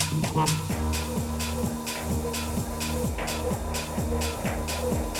Thank dạ vâng. you.